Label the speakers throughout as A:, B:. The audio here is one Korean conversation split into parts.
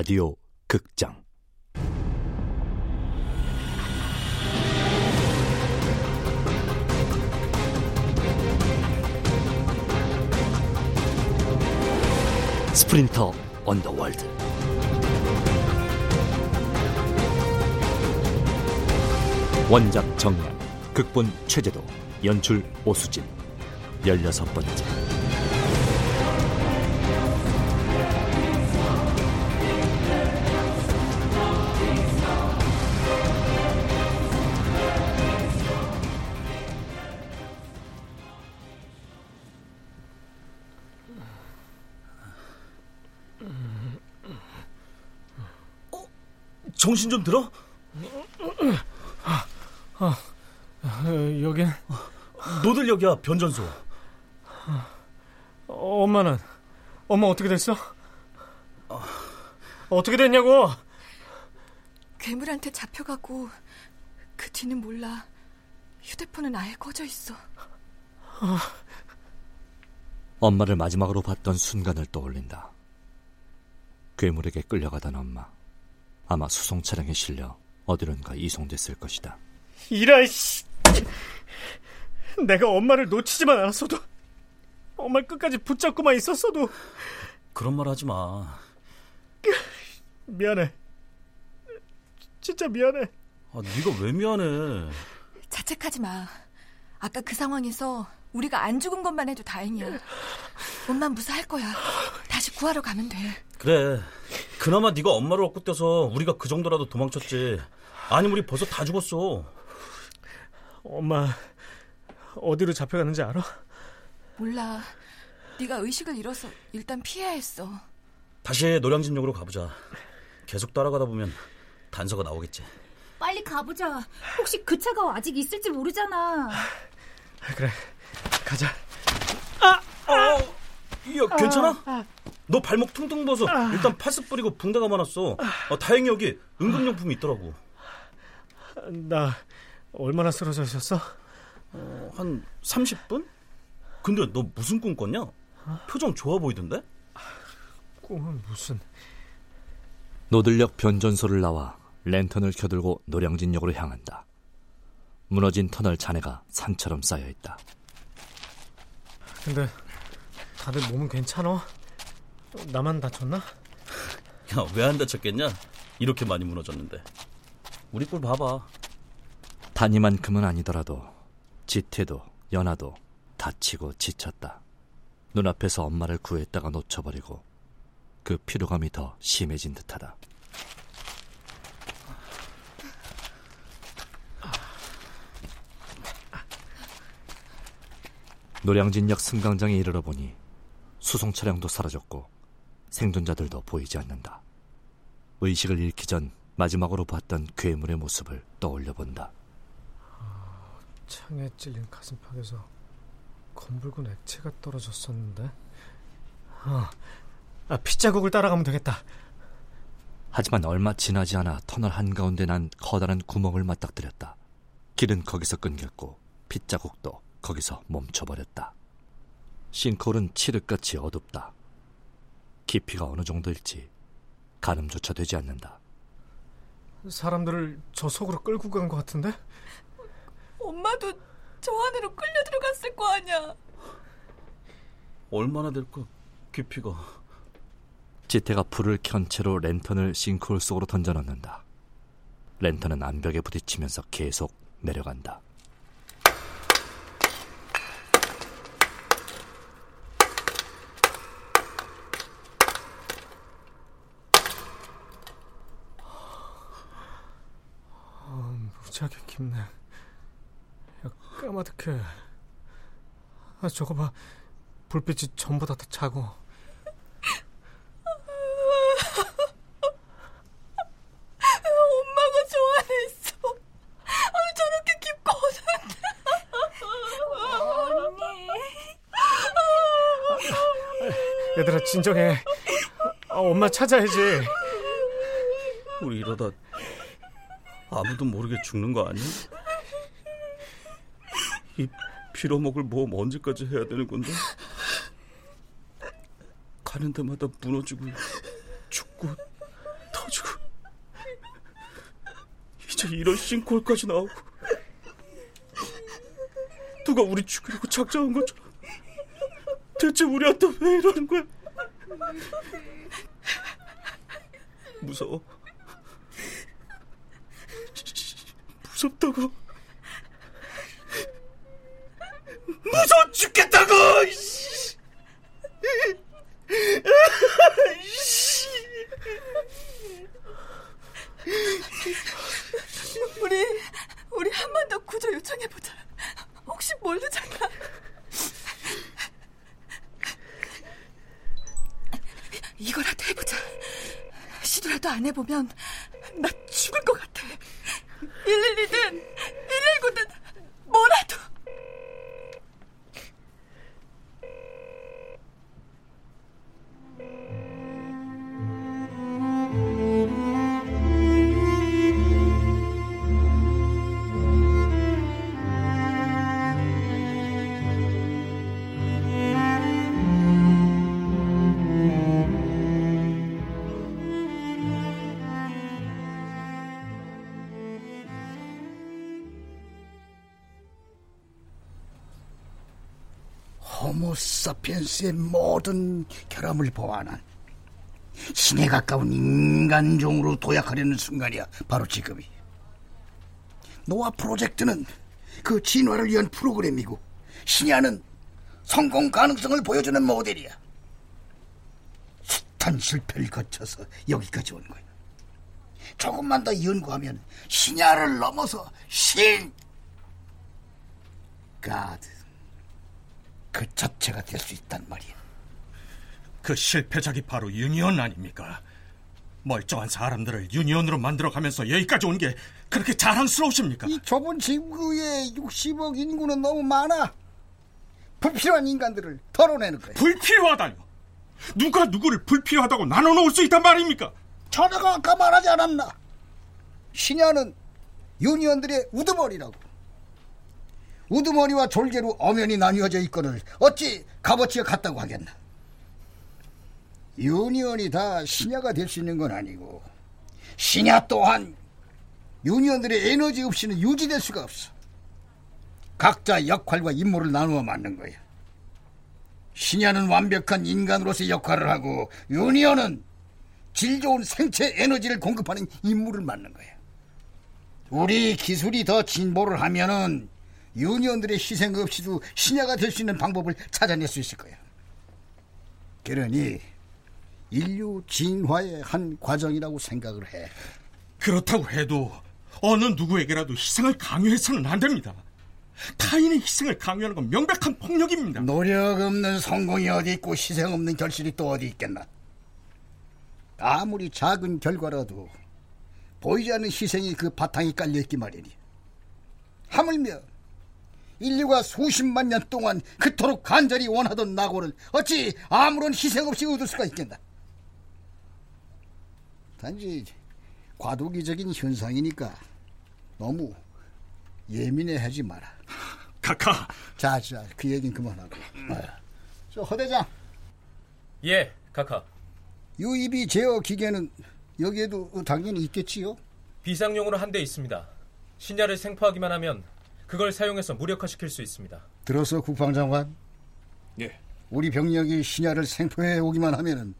A: 라디오 극장. 스프린터 언더월드. 원작 정량 극본 최재도 연출 오수진. 열여섯 번째
B: 정신 좀 들어?
C: 어, 여긴
B: 노들역이야 변전소.
C: 어, 엄마는 엄마 어떻게 됐어? 어, 어떻게 됐냐고?
D: 괴물한테 잡혀가고 그 뒤는 몰라. 휴대폰은 아예 꺼져 있어. 어.
A: 엄마를 마지막으로 봤던 순간을 떠올린다. 괴물에게 끌려가던 엄마. 아마 수송 차량에 실려 어디론가 이송됐을 것이다.
C: 이라 씨. 내가 엄마를 놓치지만 않았어도 엄마 끝까지 붙잡고만 있었어도
B: 그런 말 하지 마.
C: 미안해. 진짜 미안해.
B: 아, 네가 왜 미안해?
D: 자책하지 마. 아까 그 상황에서 우리가 안 죽은 것만 해도 다행이야. 엄만 무사할 거야. 다시 구하러 가면 돼.
B: 그래. 그나마 네가 엄마를 얻고 떼서 우리가 그 정도라도 도망쳤지. 아니면 우리 벌써 다 죽었어.
C: 엄마 어디로 잡혀가는지 알아?
D: 몰라. 네가 의식을 잃어서 일단 피해야 했어.
B: 다시 노량진역으로 가보자. 계속 따라가다 보면 단서가 나오겠지.
E: 빨리 가보자. 혹시 그 차가 아직 있을지 모르잖아.
C: 그래, 가자.
B: 아, 어, 야, 괜찮아? 아, 너 발목 퉁퉁 부어서 일단 파스 뿌리고 붕대 감아놨어. 어, 다행히 여기 응급용품이 있더라고.
C: 나 얼마나 쓰러져 있었어?
B: 어, 한 30분? 근데 너 무슨 꿈 꿨냐? 표정 좋아 보이던데?
C: 꿈은 무슨...
A: 노들역 변전소를 나와 랜턴을 켜들고 노량진역으로 향한다. 무너진 터널 잔해가 산처럼 쌓여 있다.
C: 근데 다들 몸은 괜찮어? 나만 다쳤나?
B: 야, 왜 안 다쳤겠냐? 이렇게 많이 무너졌는데. 우리 꼴 봐봐.
A: 단위만큼은 아니더라도 지태도 연아도 다치고 지쳤다. 눈앞에서 엄마를 구했다가 놓쳐버리고 그 피로감이 더 심해진 듯하다. 노량진역 승강장에 이르러 보니 수송 차량도 사라졌고 생존자들도 보이지 않는다. 의식을 잃기 전 마지막으로 봤던 괴물의 모습을 떠올려 본다.
C: 아, 창에 찔린 가슴팍에서 검붉은 액체가 떨어졌었는데. 아, 아, 핏자국을 따라가면 되겠다.
A: 하지만 얼마 지나지 않아 터널 한가운데 난 커다란 구멍을 맞닥뜨렸다. 길은 거기서 끊겼고 핏자국도 거기서 멈춰버렸다. 싱크홀은 칠흑같이 어둡다. 깊이가 어느 정도일지 가늠조차 되지 않는다.
C: 사람들을 저 속으로 끌고 간 것 같은데?
D: 엄마도 저 안으로 끌려 들어갔을 거 아니야.
B: 얼마나 될까, 깊이가.
A: 지태가 불을 켠 채로 랜턴을 싱크홀 속으로 던져넣는다. 랜턴은 암벽에 부딪히면서 계속 내려간다.
C: 무지하게 깊네. 야, 까마득해. 아, 저거 봐. 불빛이 전부 다, 다 자고.
D: 엄마가 좋아했어. 아, 저렇게 깊고
C: 언니. 얘들아, 진정해. 아, 엄마 찾아야지.
B: 우리 이러다 아무도 모르게 죽는 거 아니야? 이 빌어먹을 모험 뭐 언제까지 해야 되는 건데? 가는 데마다 무너지고 죽고 터지고 이제 이런 싱크홀까지 나오고 누가 우리 죽이려고 작정한 것처럼 대체 우리한테 왜 이러는 거야? 무서워. 무섭다고. 무서워 죽겠다고!
D: 우리 우리 한 번 더 구조 요청해 보자. 혹시 모르잖아. 이거라도 해보자. 시도라도 안 해보면
F: 호모사피엔스의 모든 결함을 보완한 신에 가까운 인간종으로 도약하려는 순간이야. 바로 지금이. 노아 프로젝트는 그 진화를 위한 프로그램이고 신야는 성공 가능성을 보여주는 모델이야. 숱한 실패를 거쳐서 여기까지 온 거야. 조금만 더 연구하면 신야를 넘어서 신 가드 그 자체가 될 수 있단 말이야.
G: 그 실패작이 바로 유니온 아닙니까? 멀쩡한 사람들을 유니온으로 만들어가면서 여기까지 온 게 그렇게 자랑스러우십니까?
F: 이 좁은 지구에 60억 인구는 너무 많아. 불필요한 인간들을 털어내는 거야.
G: 불필요하다뇨. 누가 누구를 불필요하다고 나눠놓을 수 있단 말입니까?
F: 전화가 아까 말하지 않았나? 신야는 유니온들의 우두머리라고. 우두머리와 졸개로 엄연히 나뉘어져 있거늘 어찌 값어치가 같다고 하겠나? 유니온이 다 신야가 될 수 있는 건 아니고 신야 또한 유니온들의 에너지 없이는 유지될 수가 없어. 각자 역할과 임무를 나누어 맞는 거야. 신야는 완벽한 인간으로서의 역할을 하고 유니온은 질 좋은 생체 에너지를 공급하는 임무를 맡는 거야. 우리 기술이 더 진보를 하면은 유니온들의 희생 없이도 신야가 될 수 있는 방법을 찾아낼 수 있을 거야. 그러니 인류 진화의 한 과정이라고 생각을 해.
G: 그렇다고 해도 어느 누구에게라도 희생을 강요해서는 안 됩니다. 타인의 희생을 강요하는 건 명백한 폭력입니다.
F: 노력 없는 성공이 어디 있고 희생 없는 결실이 또 어디 있겠나. 아무리 작은 결과라도 보이지 않는 희생이 그 바탕에 깔려 있기 마련이. 하물며 인류가 수십만 년 동안 그토록 간절히 원하던 낙오를 어찌 아무런 희생 없이 얻을 수가 있겠나? 단지 과도기적인 현상이니까 너무 예민해하지 마라.
G: 카카.
F: 자, 자, 그 얘긴 그만하고. 어. 저 허대장,
H: 예, 카카.
F: 유입이 제어 기계는 여기에도 당연히 있겠지요?
H: 비상용으로 한 대 있습니다. 신야를 생포하기만 하면 그걸 사용해서 무력화시킬 수 있습니다.
F: 들어서 국방장관.
B: 예.
F: 우리 병력이 신야를 생포해 오기만 하면은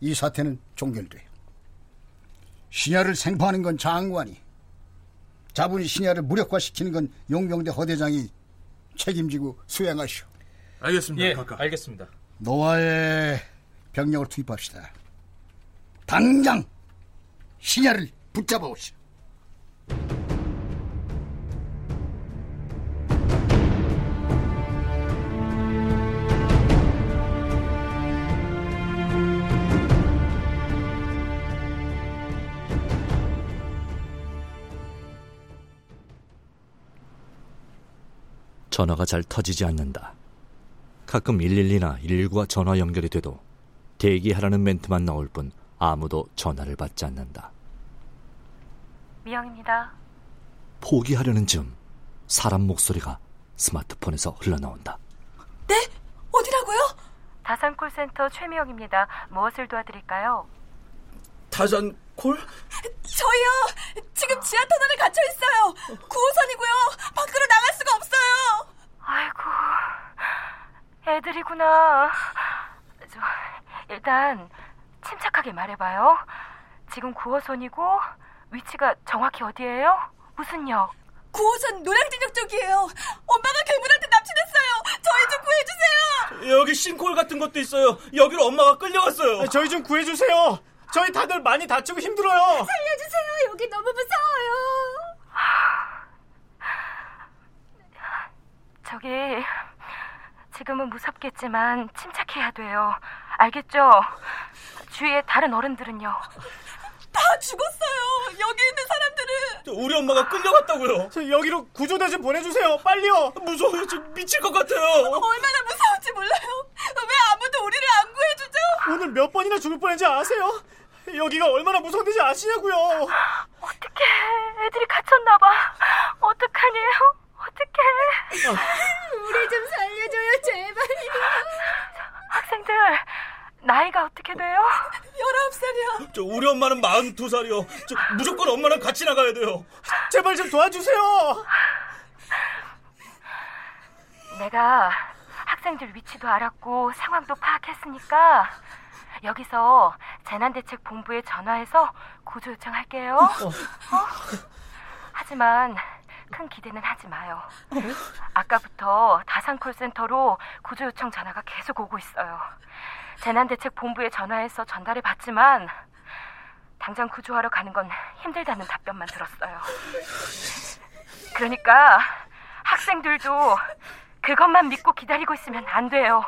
F: 이 사태는 종결돼요. 신야를 생포하는 건 장관이, 잡은 신야를 무력화시키는 건 용병대 허대장이 책임지고 수행하시오.
G: 알겠습니다,
H: 예,
G: 카카.
H: 알겠습니다.
F: 노아의 병력을 투입합시다. 당장 신야를 붙잡아 오시오.
A: 전화가 잘 터지지 않는다. 가끔 112나 119가 전화 연결이 돼도 대기하라는 멘트만 나올 뿐 아무도 전화를 받지 않는다.
I: 미영입니다.
A: 포기하려는 즈음 사람 목소리가 스마트폰에서 흘러나온다.
D: 네? 어디라고요?
I: 다산 콜센터 최미영입니다. 무엇을 도와드릴까요?
B: 타잔 콜?
D: 저희요. 지금 지하 터널에 갇혀 있어요. 9호선이고요. 밖으로 나갈 수가 없어요.
I: 아이고, 애들이구나. 저, 일단 침착하게 말해봐요. 지금 9호선이고 위치가 정확히 어디예요? 무슨 역?
D: 9호선 노량진역 쪽이에요. 엄마가 괴물한테 납치됐어요. 저희 좀 구해주세요.
B: 여기 싱크홀 같은 것도 있어요. 여기로 엄마가 끌려갔어요.
C: 저희 좀 구해주세요. 저희 다들 많이 다치고 힘들어요.
E: 살려주세요. 여기 너무 무서워요.
I: 저기 지금은 무섭겠지만 침착해야 돼요. 알겠죠? 주위에 다른 어른들은요.
D: 다 죽었어요. 여기 있는 사람들은.
B: 우리 엄마가 끌려갔다고요.
C: 저 여기로 구조대 좀 보내주세요. 빨리요.
B: 무서워요. 저 미칠 것 같아요.
D: 얼마나 무서운지 몰라요. 왜 아무도 우리를 안 구해주죠?
C: 오늘 몇 번이나 죽을 뻔했는지 아세요? 여기가 얼마나 무서운지 아시냐고요.
I: 어떡해. 애들이 갇혔나봐. 어떡하니? 어떡해.
E: 우리 좀 살려줘요. 제발요.
I: 학생들, 나이가 어떻게 돼요?
D: 19살이요.
B: 저 우리 엄마는 42살이요. 저 무조건 엄마랑 같이 나가야 돼요.
C: 제발 좀 도와주세요.
I: 내가 학생들 위치도 알았고 상황도 파악했으니까 여기서 재난대책본부에 전화해서 구조 요청할게요. 어? 하지만 큰 기대는 하지 마요. 아까부터 다산콜센터로 구조 요청 전화가 계속 오고 있어요. 재난대책본부에 전화해서 전달해 봤지만 당장 구조하러 가는 건 힘들다는 답변만 들었어요. 그러니까 학생들도 그것만 믿고 기다리고 있으면 안 돼요.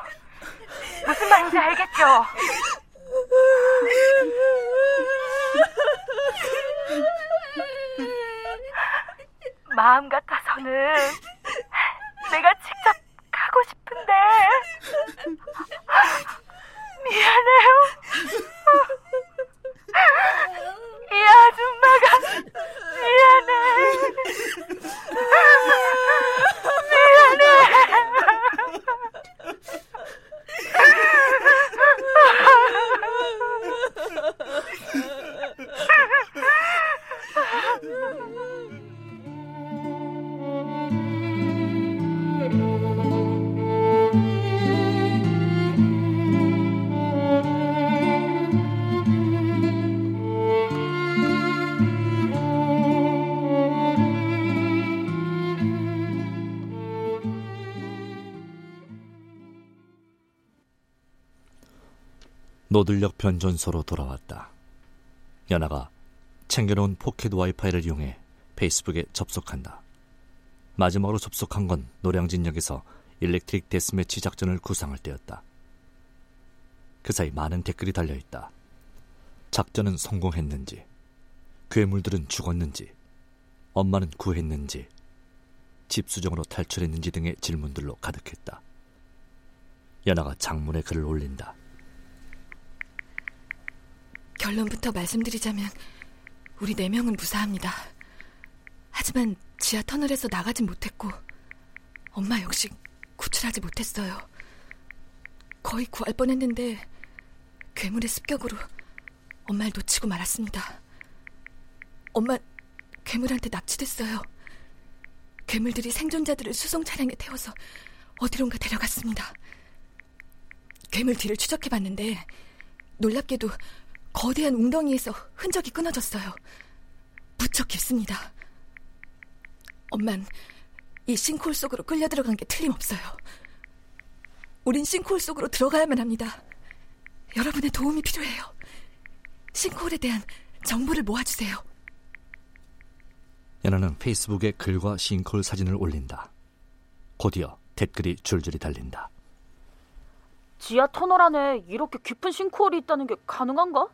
I: 무슨 말인지 알겠죠? 마음 같아서는 내가 직접 가고 싶은데 미안해요. 이 아줌마가 미
A: 노들역 변전소로 돌아왔다. 연아가 챙겨놓은 pocket 와이파이를 이용해 페이스북에 접속한다. 마지막으로 접속한 건 노량진역에서 electric deathmatch 작전을 구상할 때였다. 그 사이 많은 댓글이 달려있다. 작전은 성공했는지, 괴물들은 죽었는지, 엄마는 구했는지, 집 수정으로 탈출했는지 등의 질문들로 가득했다. 연아가 장문에 글을 올린다.
D: 결론부터 말씀드리자면 우리 네 명은 무사합니다. 하지만 지하 터널에서 나가진 못했고 엄마 역시 구출하지 못했어요. 거의 구할 뻔했는데 괴물의 습격으로 엄마를 놓치고 말았습니다. 엄마 괴물한테 납치됐어요. 괴물들이 생존자들을 수송 차량에 태워서 어디론가 데려갔습니다. 괴물 뒤를 추적해봤는데 놀랍게도 거대한 웅덩이에서 흔적이 끊어졌어요. 무척 깊습니다. 엄만 이 싱크홀 속으로 끌려 들어간 게 틀림없어요. 우린 싱크홀 속으로 들어가야만 합니다. 여러분의 도움이 필요해요. 싱크홀에 대한 정보를 모아주세요.
A: 연아는 페이스북에 글과 싱크홀 사진을 올린다. 곧이어 댓글이 줄줄이 달린다.
J: 지하 터널 안에 이렇게 깊은 싱크홀이 있다는 게 가능한가?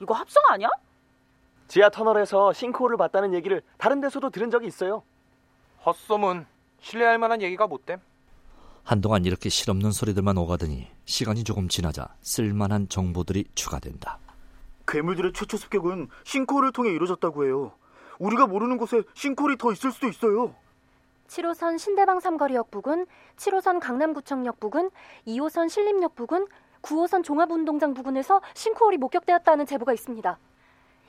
J: 이거 합성 아니야?
K: 지하 터널에서 싱크홀을 봤다는 얘기를 다른 데서도 들은 적이 있어요.
L: 헛소문. 신뢰할 만한 얘기가 못됨.
A: 한동안 이렇게 실없는 소리들만 오가더니 시간이 조금 지나자 쓸만한 정보들이 추가된다.
M: 괴물들의 최초 습격은 싱크홀을 통해 이루어졌다고 해요. 우리가 모르는 곳에 싱크홀이 더 있을 수도 있어요.
N: 7호선 신대방 삼거리역 부근, 7호선 강남구청역 부근, 2호선 신림역 부근, 9호선 종합운동장 부근에서 싱크홀이 목격되었다는 제보가 있습니다.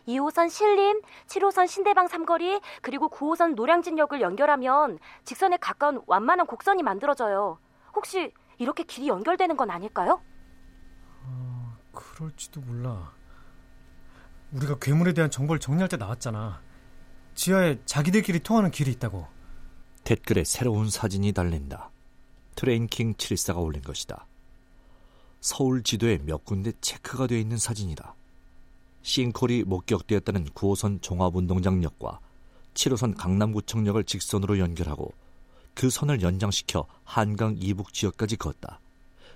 N: 2호선 신림, 7호선 신대방 삼거리, 그리고 9호선 노량진역을 연결하면 직선에 가까운 완만한 곡선이 만들어져요. 혹시 이렇게 길이 연결되는 건 아닐까요?
C: 어, 그럴지도 몰라. 우리가 괴물에 대한 정보를 정리할 때 나왔잖아. 지하에 자기들끼리 통하는 길이 있다고.
A: 댓글에 새로운 사진이 달린다. 트레인킹 714가 올린 것이다. 서울 지도에 몇 군데 체크가 되어 있는 사진이다. 싱크홀이 목격되었다는 9호선 종합운동장역과 7호선 강남구청역을 직선으로 연결하고 그 선을 연장시켜 한강 이북 지역까지 긋다.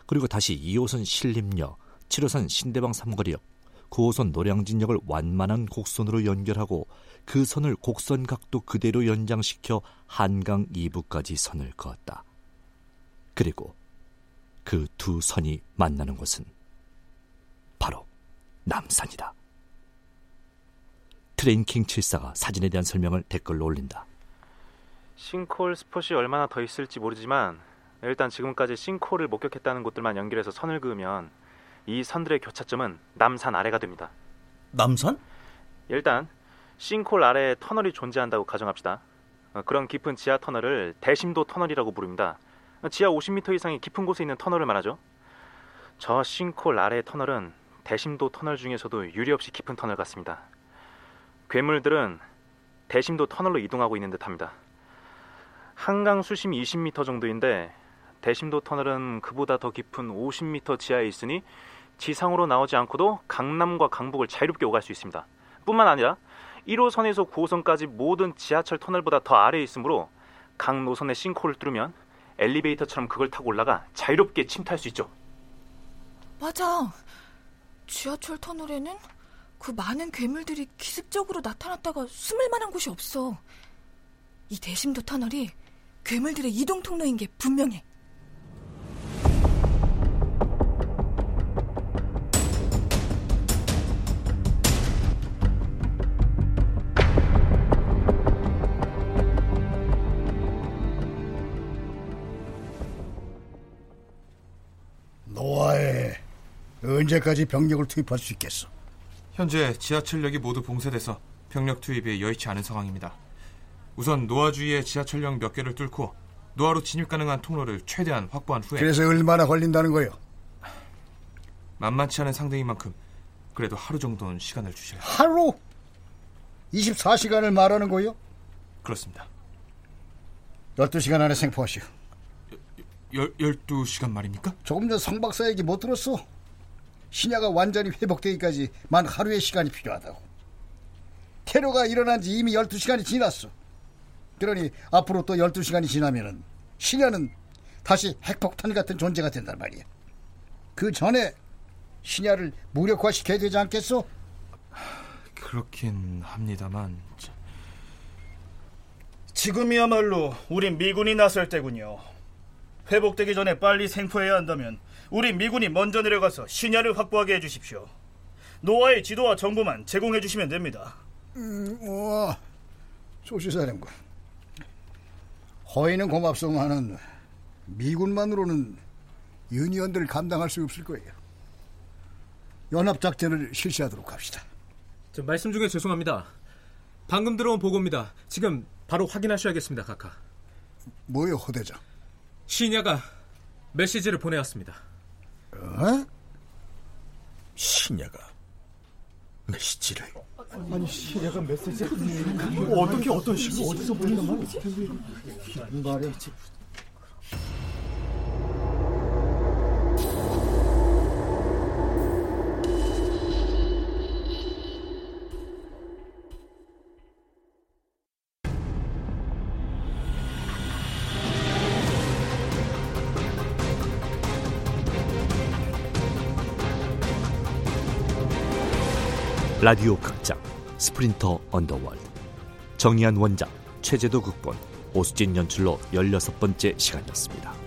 A: 그리고 다시 2호선 신림역, 7호선 신대방 삼거리역, 9호선 노량진역을 완만한 곡선으로 연결하고 그 선을 곡선 각도 그대로 연장시켜 한강 이북까지 선을 그었다. 그리고 그 두 선이 만나는 곳은 바로 남산이다. 트레인킹 74가 사진에 대한 설명을 댓글로 올린다.
O: 싱크홀 스폿이 얼마나 더 있을지 모르지만 일단 지금까지 싱크홀을 목격했다는 곳들만 연결해서 선을 그으면 이 선들의 교차점은 남산 아래가 됩니다.
B: 남산?
O: 일단 싱크홀 아래에 터널이 존재한다고 가정합시다. 어, 그런 깊은 지하 터널을 대심도 터널이라고 부릅니다. 지하 50m 이상의 깊은 곳에 있는 터널을 말하죠. 저 싱크홀 아래의 터널은 대심도 터널 중에서도 유례 없이 깊은 터널 같습니다. 괴물들은 대심도 터널로 이동하고 있는 듯합니다. 한강 수심이 20m 정도인데 대심도 터널은 그보다 더 깊은 50m 지하에 있으니 지상으로 나오지 않고도 강남과 강북을 자유롭게 오갈 수 있습니다. 뿐만 아니라 1호선에서 9호선까지 모든 지하철 터널보다 더 아래에 있으므로 각 노선의 싱크홀을 뚫으면 엘리베이터처럼 그걸 타고 올라가 자유롭게 침투할 수 있죠.
D: 맞아. 지하철 터널에는 그 많은 괴물들이 기습적으로 나타났다가 숨을 만한 곳이 없어. 이 대심도 터널이 괴물들의 이동 통로인 게 분명해.
F: 언제까지 병력을 투입할 수 있겠어?
L: 현재 지하철역이 모두 봉쇄돼서 병력 투입이 여의치 않은 상황입니다. 우선 노아 주위의 지하철역 몇 개를 뚫고 노아로 진입 가능한 통로를 최대한 확보한 후에
F: 그래서 얼마나 걸린다는 거요?
L: 만만치 않은 상대인 만큼 그래도 하루 정도는 시간을 주셔야
F: 하루? 24시간을 말하는 거요?
L: 그렇습니다.
F: 12시간 안에 생포하시오.
L: 열, 12시간 말입니까?
F: 조금 전 성 박사 얘기 못 들었어. 신야가 완전히 회복되기까지 만 하루의 시간이 필요하다고. 테러가 일어난 지 이미 12시간이 지났어. 그러니 앞으로 또 12시간이 지나면은 신야는 다시 핵폭탄 같은 존재가 된단 말이야. 그 전에 신야를 무력화시켜야 되지 않겠어?
L: 그렇긴 합니다만
M: 지금이야말로 우린 미군이 나설 때군요. 회복되기 전에 빨리 생포해야 한다면 우리 미군이 먼저 내려가서 신야를 확보하게 해주십시오. 노아의 지도와 정보만 제공해 주시면 됩니다.
F: 음, 뭐 조시사령관. 허위는 고맙소만은 미군만으로는 유니언들을 감당할 수 없을 거예요. 연합작전을 실시하도록 합시다.
H: 저 말씀 중에 죄송합니다. 방금 들어온 보고입니다. 지금 바로 확인하셔야겠습니다, 카카.
F: 뭐요, 호대장?
H: 신야가 메시지를 보내왔습니다.
F: 어?
G: 신야가 메시지를
C: 아니 신야가 메시지 어떻게 어떤 식으로 어디서 보내는 말이지?
F: 말이지.
A: 라디오 극장 스프린터 언더월드 정의한 원작 최재도 극본 오수진 연출로 16번째 시간이었습니다.